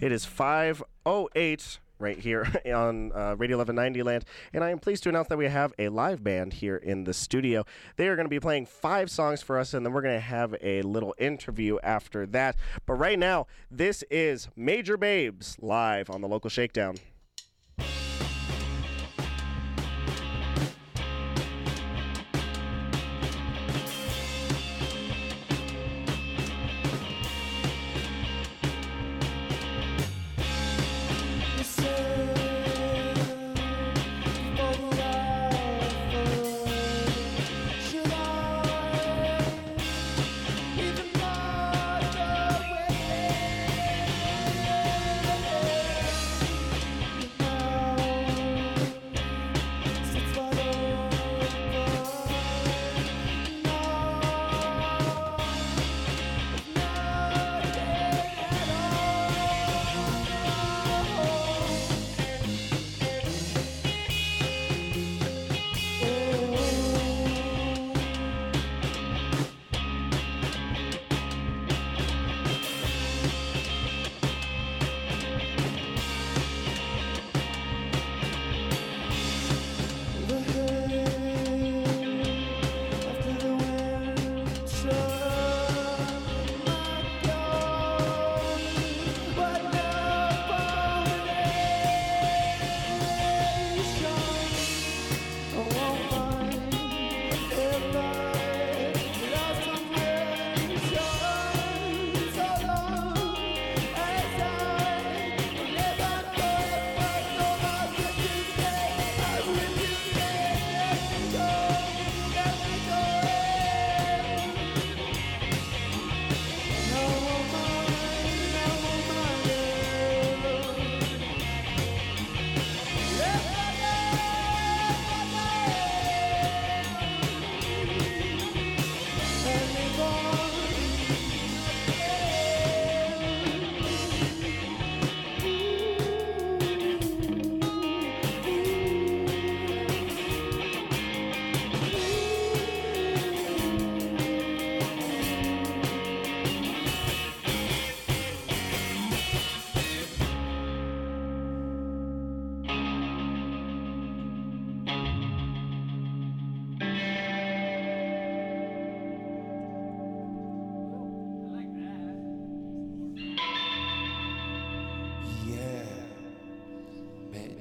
It is 508 right here on uh, Radio 1190 Land, and I am pleased to announce that we have a live band here in the studio. They are going to be playing five songs for us, and then we're going to have a little interview after that. But right now, this is Major Babes live on the local shakedown.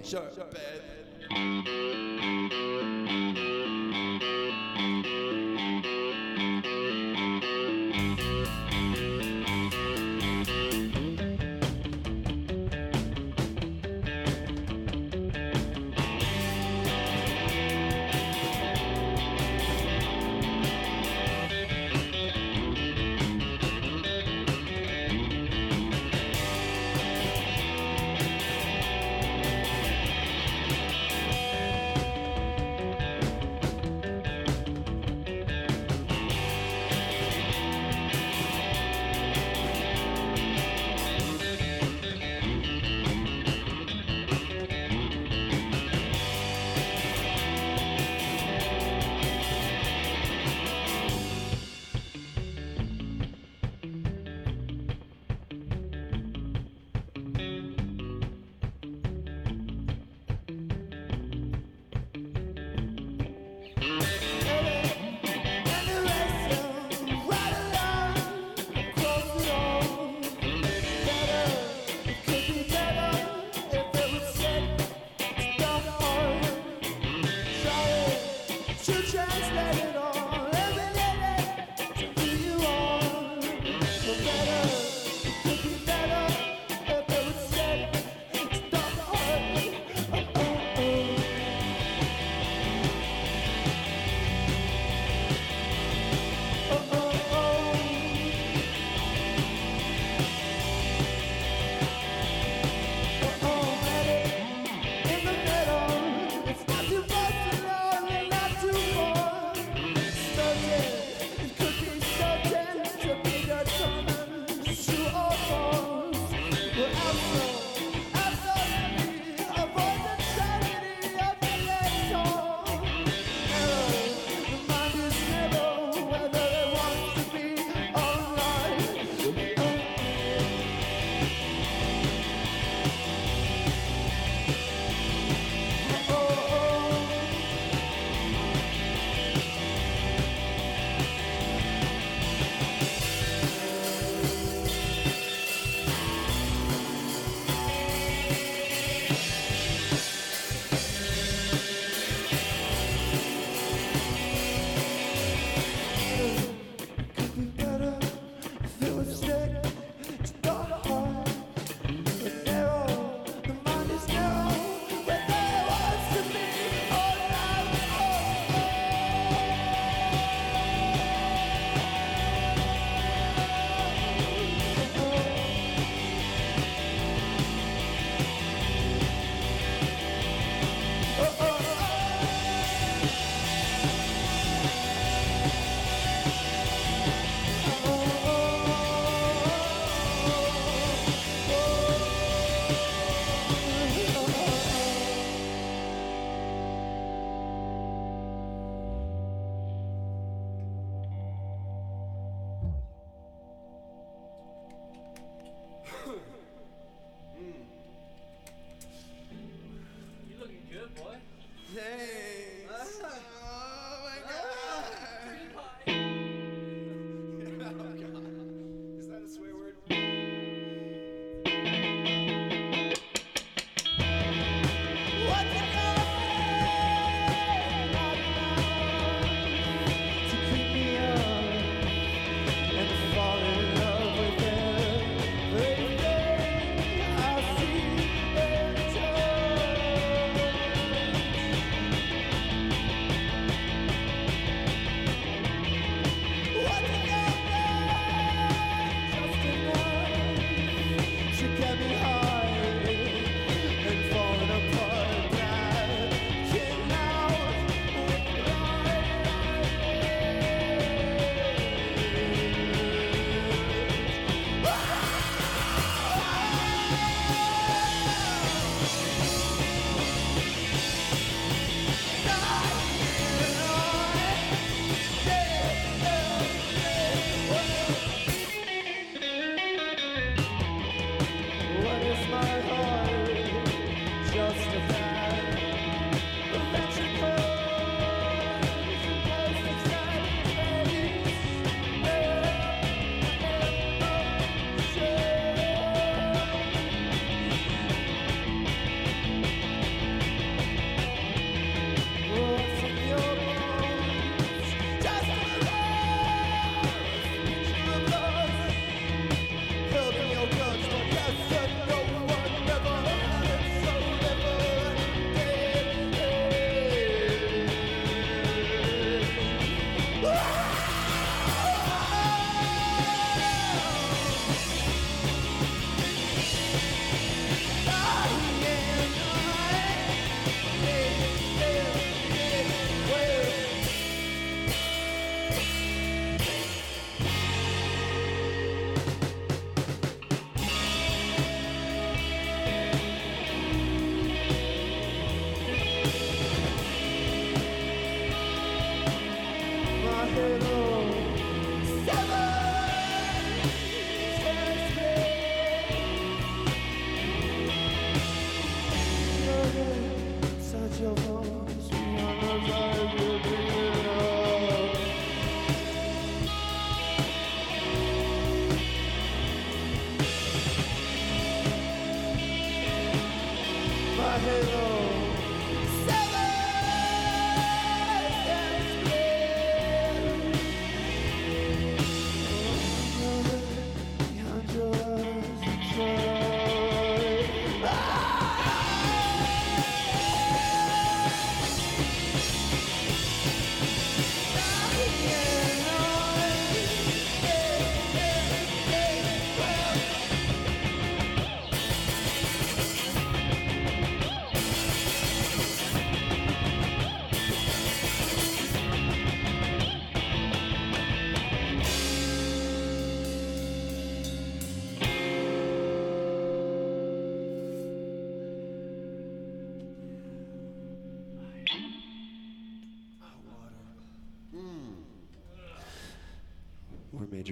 Sherbet.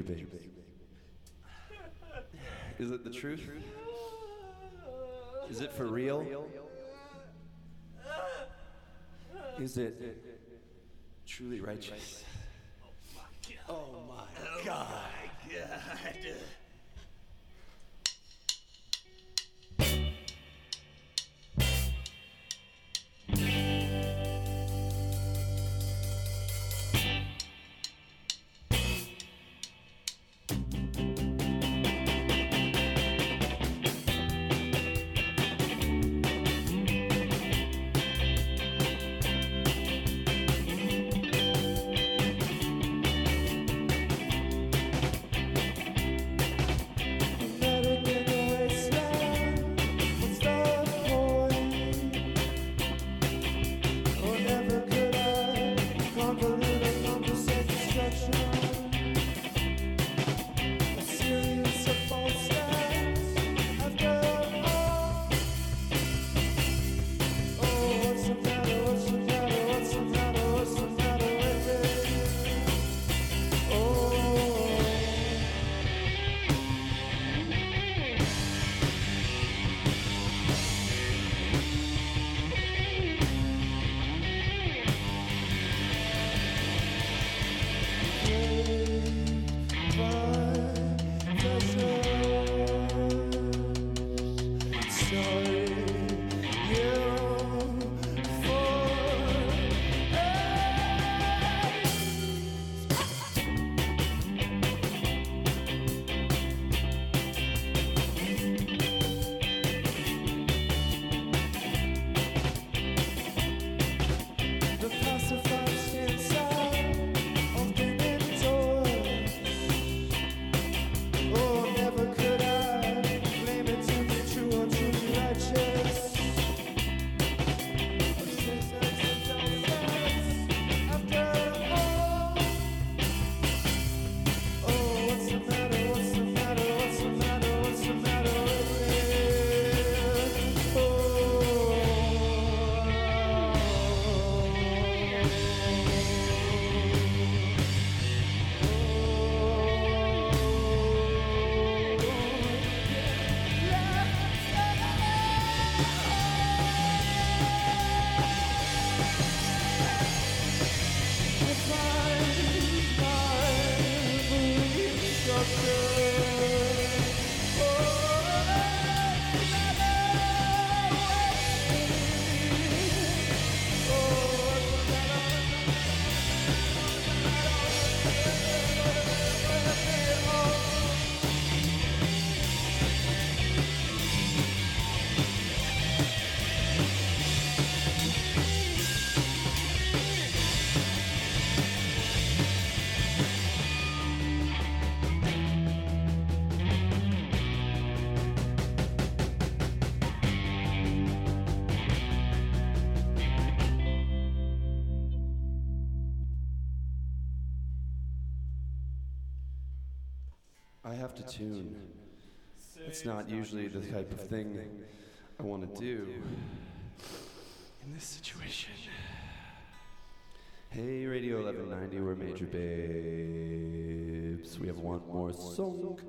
Baby. Is it the truth? Is it for real? Is it truly righteous? I have to tune. It's not usually the type of thing I want to do in this situation. Hey, Radio 1190, we're Major Babes. We have one more song.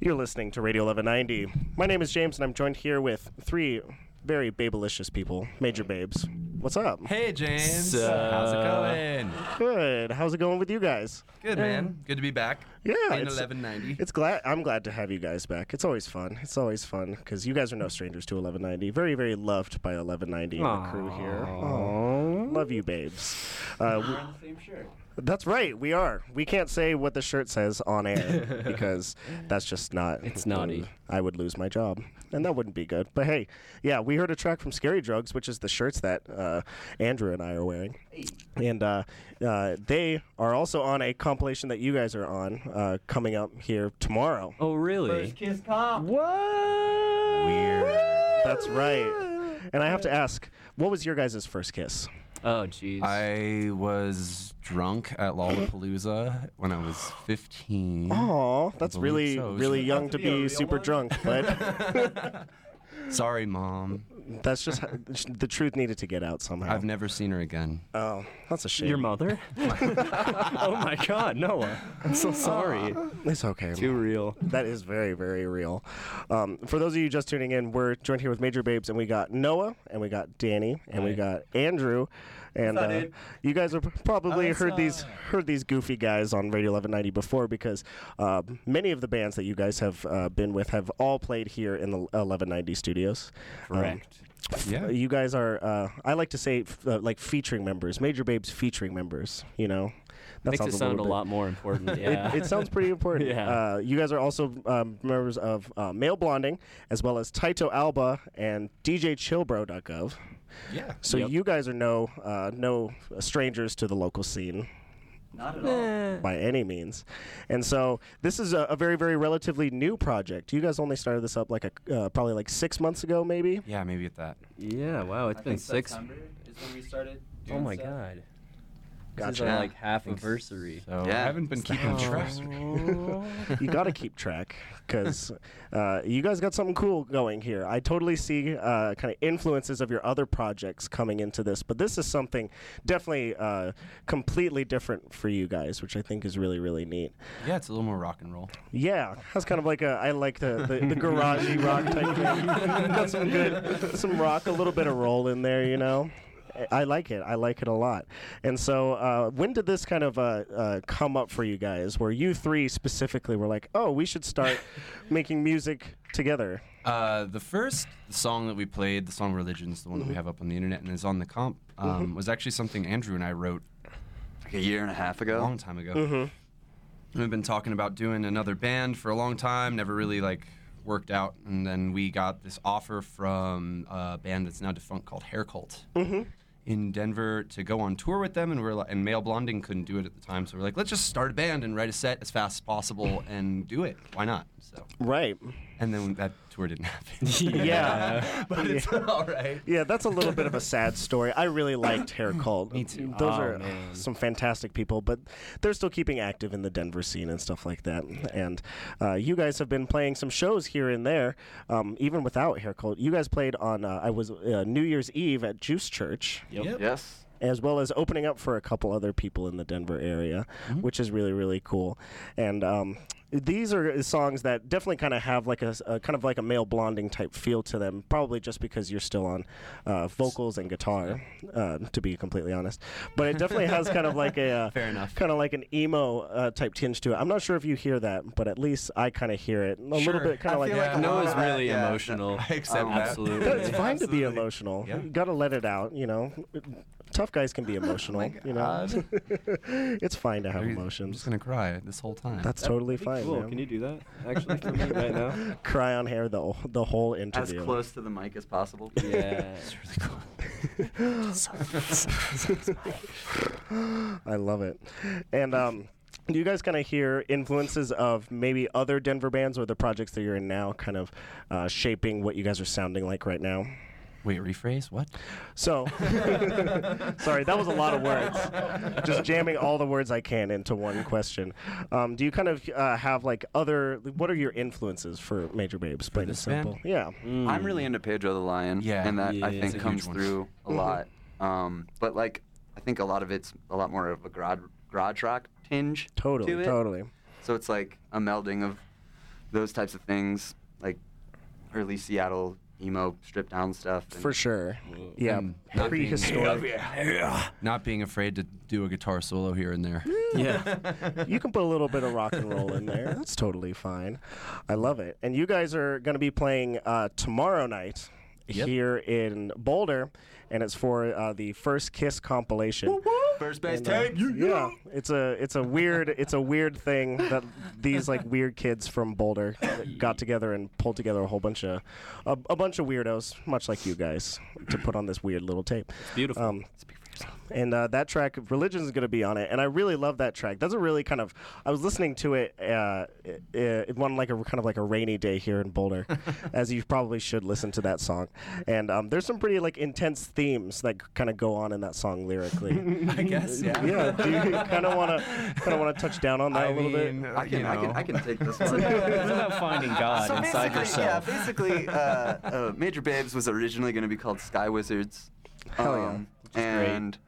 You're listening to Radio 1190. My name is James, and I'm joined here with three very babelicious people, Major Babes. What's up? Hey James, Sup? how's it going? Good. How's it going with you guys? Good man, good to be back. Yeah, in it's- 1190. It's glad I'm glad to have you guys back. It's always fun. It's always fun because you guys are no strangers to 1190. Very, very loved by 1190 and the crew here. Aww. Love you, babes. Uh, we- on the same shirt. That's right. We are. We can't say what the shirt says on air because that's just not. It's naughty. I would lose my job, and that wouldn't be good. But hey, yeah, we heard a track from Scary Drugs, which is the shirts that uh, Andrew and I are wearing, and uh, uh, they are also on a compilation that you guys are on uh, coming up here tomorrow. Oh, really? First Kiss cop. What? Weird. That's right. And I have to ask, what was your guys' first kiss? Oh, jeez. I was drunk at Lollapalooza when I was 15. Oh, that's really, so. really young to to be a be super drunk, but Sorry, mom. That's just how, the truth needed to get out somehow. I've never seen her again. oh, that's a shame. Your mother? oh my God, Noah. I'm so sorry. It's okay. Too real. That is very, very real. Um, for those of you just tuning in, we're joined here with Major Babes, and we got Noah, and we got Danny, and we got Andrew, and uh, you guys have probably What's heard these heard these goofy guys on Radio 1190 before because uh, many of the bands that you guys have uh, been with have all played here in the 1190 studios. Um, Correct. Yeah. you guys are, uh, I like to say, f- uh, like featuring members, Major Babes featuring members. You know, that Makes it sounds sound a little bit- lot more important. Yeah. it, it sounds pretty important. Yeah. Uh, you guys are also um, members of uh, Male Blonding, as well as Taito Alba and DJChillbro.gov. Yeah. So Yep. you guys are no uh, no strangers to the local scene Not at all. by any means. And so this is a, a very very relatively new project. You guys only started this up like a uh, probably like six months ago, maybe. Yeah, maybe at that. yeah, wow, it's I been think six. September is when we started. Oh my stuff. God. This Gotcha. is our Yeah. like half anniversary. So Yeah. I haven't been keeping track. you got to keep track because uh, you guys got something cool going here. I totally see uh, kind of influences of your other projects coming into this, but this is something definitely uh, completely different for you guys, which I think is really really neat. Yeah, it's a little more rock and roll. Yeah, that's kind of like a I like the the, the garagey rock type thing. got some good some rock, a little bit of roll in there, you know. I like it. I like it a lot. And so, uh, when did this kind of uh, uh, come up for you guys? Where you three specifically were like, "Oh, we should start making music together." Uh, the first song that we played, the song "Religions," the one that we have up on the internet and is on the comp, um, was actually something Andrew and I wrote Like a year and a half ago, a long time ago. Mm-hmm. We've been talking about doing another band for a long time, never really like worked out, and then we got this offer from a band that's now defunct called Hair Cult Mm-hmm. In Denver to go on tour with them, and we're like, and Male Blonding couldn't do it at the time, so we're like, let's just start a band and write a set as fast as possible and do it. Why not? So, Right. And then that tour didn't happen. Yeah. but it's all right. Yeah, that's a little bit of a sad story. I really liked Hair Cult. Me too. Those Oh, are man. some fantastic people, but they're still keeping active in the Denver scene and stuff like that. And uh, you guys have been playing some shows here and there, um, even without Hair Cult. You guys played on uh, I was uh, New Year's Eve at Juice Church. Yep. Yes. As well as opening up for a couple other people in the Denver area, which is really really cool. And um, these are songs that definitely kind of have like a, s- a kind of like a male blonding type feel to them. Probably just because you're still on uh, vocals and guitar, uh, to be completely honest. But it definitely has kind of like a uh, Fair enough. kind of like an emo uh, type tinge to it. I'm not sure if you hear that, but at least I kind of hear it a little bit, kind of like. feel like a lot Noah's really yeah, emotional. I accept that. Absolutely. it's fine to be emotional. Yeah. You gotta let it out, you know. Tough guys can be emotional, you know. it's fine to have emotions. I'm just gonna cry this whole time. That's totally That'd be fine. Cool. man. Can you do that actually for me right now? Cry on hair the the whole interview. As close to the mic as possible. Yeah. It's really cool. I love it. And um, do you guys kind of hear influences of maybe other Denver bands or the projects that you're in now, kind of uh, shaping what you guys are sounding like right now? Wait, rephrase what? So, sorry, that was a lot of words. Just jamming all the words I can into one question. Um, do you kind of uh, have like other? What are your influences for Major Babes? Plain and this band? simple. Yeah. I'm really into Pedro the Lion. Yeah. And that Yeah. I think a huge comes one. through a lot. Um, but like, I think a lot of it's a lot more of a garage, garage rock tinge. Totally. to it. Totally. So it's like a melding of those types of things, like early Seattle emo stripped down stuff. and- For sure. Yeah. And not being- Prehistoric. Not being afraid to do a guitar solo here and there. Yeah. you can put a little bit of rock and roll in there. That's totally fine. I love it. And you guys are going to be playing uh, tomorrow night here in Boulder, and it's for uh, the First Kiss compilation. First base And, uh, tape. yeah, it's a it's a weird it's a weird thing that these like weird kids from Boulder got together and pulled together a whole bunch of a, a bunch of weirdos, much like you guys, to put on this weird little tape. It's Beautiful. Um, and uh, that track, Religion, is going to be on it, and I really love that track. That's a really kind of. I was listening to it uh, it, one like a kind of like a rainy day here in Boulder, as you probably should listen to that song. And um, there's some pretty like intense themes that kind of go on in that song lyrically. I guess. Yeah. yeah, do you kind of want to kind of want to touch down on that I a little mean, bit? I can, you I can. I can take this it's, one. about, it's about finding God So inside yourself. yeah, basically, uh, uh, Major Babes was originally going to be called Sky Wizards. Hell yeah. Is great. and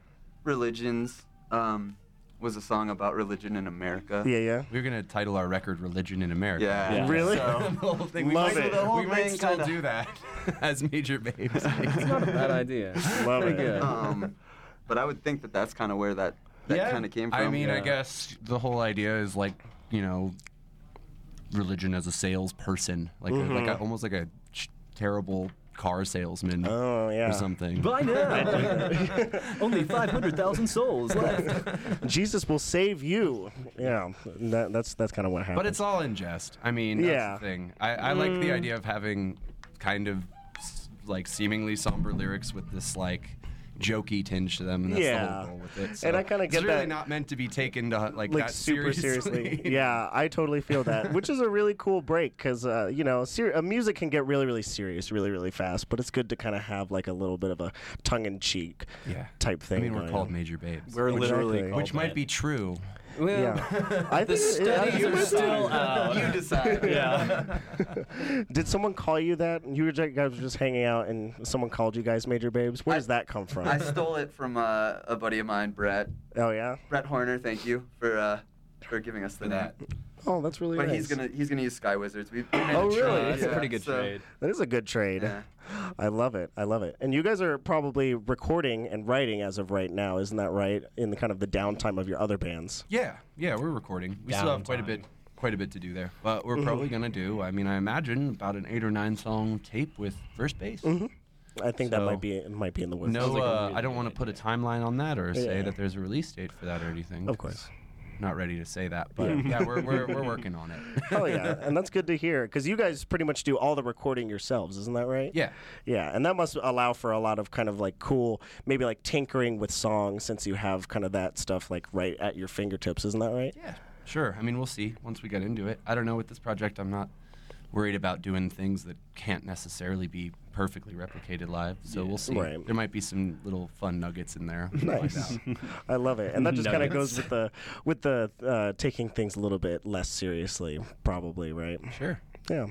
Religions um, was a song about religion in America. Yeah, yeah. We are gonna title our record "Religion in America." Yeah. Yeah. Really? So, the whole thing. We Love might, it. The whole we might still kinda- do that as Major Babes. It's not a bad idea. Love Pretty it. good. um, but I would think that that's kind of where that, that kind of came from. I mean, I guess the whole idea is like, you know, religion as a salesperson, like a, like a, almost like a ch- terrible car salesman Oh yeah. or something. By now, only 500,000 souls left. Jesus will save you. Yeah, that, that's that's kind of what happened. But it's all in jest. I mean, that's Yeah. the thing. I, I like Mm. the idea of having kind of like seemingly somber lyrics with this like jokey tinge to them, and that's Yeah. the whole goal with it. And I kinda get it's get really that- not meant to be taken to like, like that super seriously. seriously. yeah, I totally feel that, which is a really cool break because uh, you know, ser- uh, music can get really, really serious, really, really fast. But it's good to kind of have like a little bit of a tongue-in-cheek yeah. type thing. I mean, we're called on. Major Babes, We're literally Exactly. called which might that. be true. Well, Yeah, I the think it- studies are still out. you decide. Yeah. Did someone call you that? You were ju- guys were just hanging out, and someone called you guys Major Babes. Where I- does that come from? I stole it from uh, a buddy of mine, Brett. oh yeah. Brett Horner, thank you for uh, for giving us the For that. Name. Oh, that's really But nice. he's gonna he's gonna use Sky Wizards. We, we made Oh, a really? That's a pretty good so- trade. That is a good trade. Yeah. I love it. I love it. And you guys are probably recording and writing as of right now, isn't that right? In the kind of the downtime of your other bands. Yeah, yeah, we're recording. We still have quite a bit, quite a bit to do there. But we're Mm-hmm. probably gonna do. I mean, I imagine about an eight or nine song tape with first base. I think that might be it might be in the works. No, Sounds like a uh, I don't want to put a timeline on that or say Yeah. that there's a release date for that or anything. Of course. Not ready to say that, but yeah, we're, we're, we're working on it. Oh yeah, and that's good to hear because you guys pretty much do all the recording yourselves, isn't that right? Yeah. Yeah, and that must allow for a lot of kind of like cool, maybe like tinkering with songs since you have kind of that stuff like right at your fingertips, isn't that right? Yeah, sure. I mean, we'll see once we get into it. I don't know with this project. I'm not worried about doing things that can't necessarily be perfectly replicated live. So we'll see. Right. There might be some little fun nuggets in there. Nice. I love it, and that just kind of goes with the with the uh, taking things a little bit less seriously, probably, right? Sure. Yeah,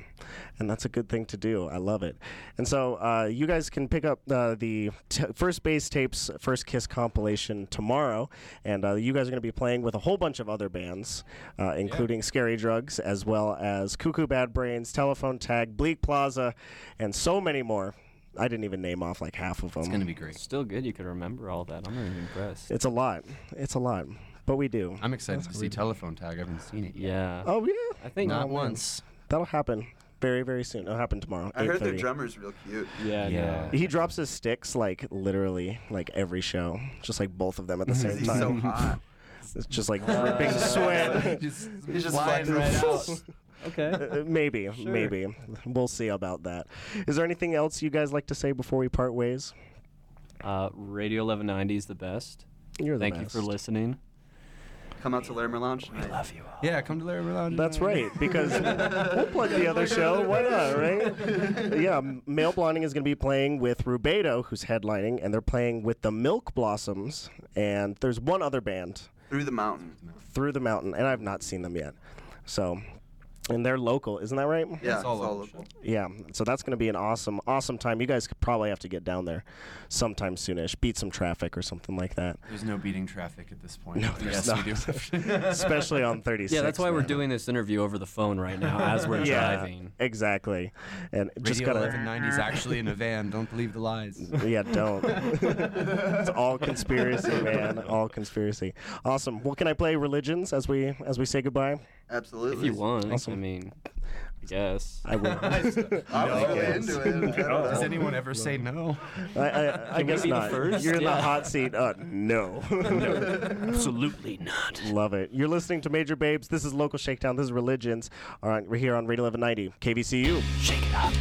and that's a good thing to do. I love it. And so uh, you guys can pick up uh, the t- First Base Tapes First Kiss compilation tomorrow, and uh, you guys are going to be playing with a whole bunch of other bands, uh, including Scary Drugs, as well as Cuckoo Bad Brains, Telephone Tag, Bleak Plaza, and so many more. I didn't even name off like half of them. It's gonna be great. Still good. You could remember all that. I'm really impressed. It's a lot. It's a lot, but we do. I'm excited to see Telephone Tag. I haven't seen it yet. Yeah. Oh yeah, I think Not man. once. That'll happen very very soon. It'll happen tomorrow. I heard their drummer's real cute. Yeah. Yeah. No. He drops his sticks like literally like every show, just like both of them at the same He's so time. hot. It's just like dripping sweat. just He's just flying right out. Okay. Uh, maybe, Sure. maybe we'll see about that. Is there anything else you guys like to say before we part ways? Uh, Radio 1190 is the best. You're the Thank you for listening. Come out to Larimer Lounge. We Love you. Yeah, come to Larry Lounge. That's right, because we'll plug the other show. Why not, right? Yeah, M- Male Blonding is going to be playing with Rubedo, who's headlining, and they're playing with the Milk Blossoms. And there's one other band, Through the mountain. Through the Mountain, and I've not seen them yet. So, and they're local, isn't that right? Yeah, It's all it's all local. local. Yeah, so that's going to be an awesome, awesome time. You guys could probably have to get down there sometime soonish, beat some traffic or something like that, There's no beating traffic at this point. No, there's yes, we do. especially on 36. Yeah, that's why we're doing this interview over the phone right now as we're Yeah, driving. exactly, and just Radio gotta. 1190 is actually in a van. Don't believe the lies. Yeah, don't. it's all conspiracy, man. All conspiracy. Awesome. Well, can I play religions as we as we say goodbye? Absolutely. If you want, I Awesome. mean, Yes. I will. I was really guess. into it. I don't Does anyone ever say no? I, I, I we guess not. first? You're in the hot seat. Uh, no. Absolutely not. Love it. You're listening to Major Babes. This is Local Shakedown. This is Religions. All right, we're here on Radio 1190, KVCU. Shake it up.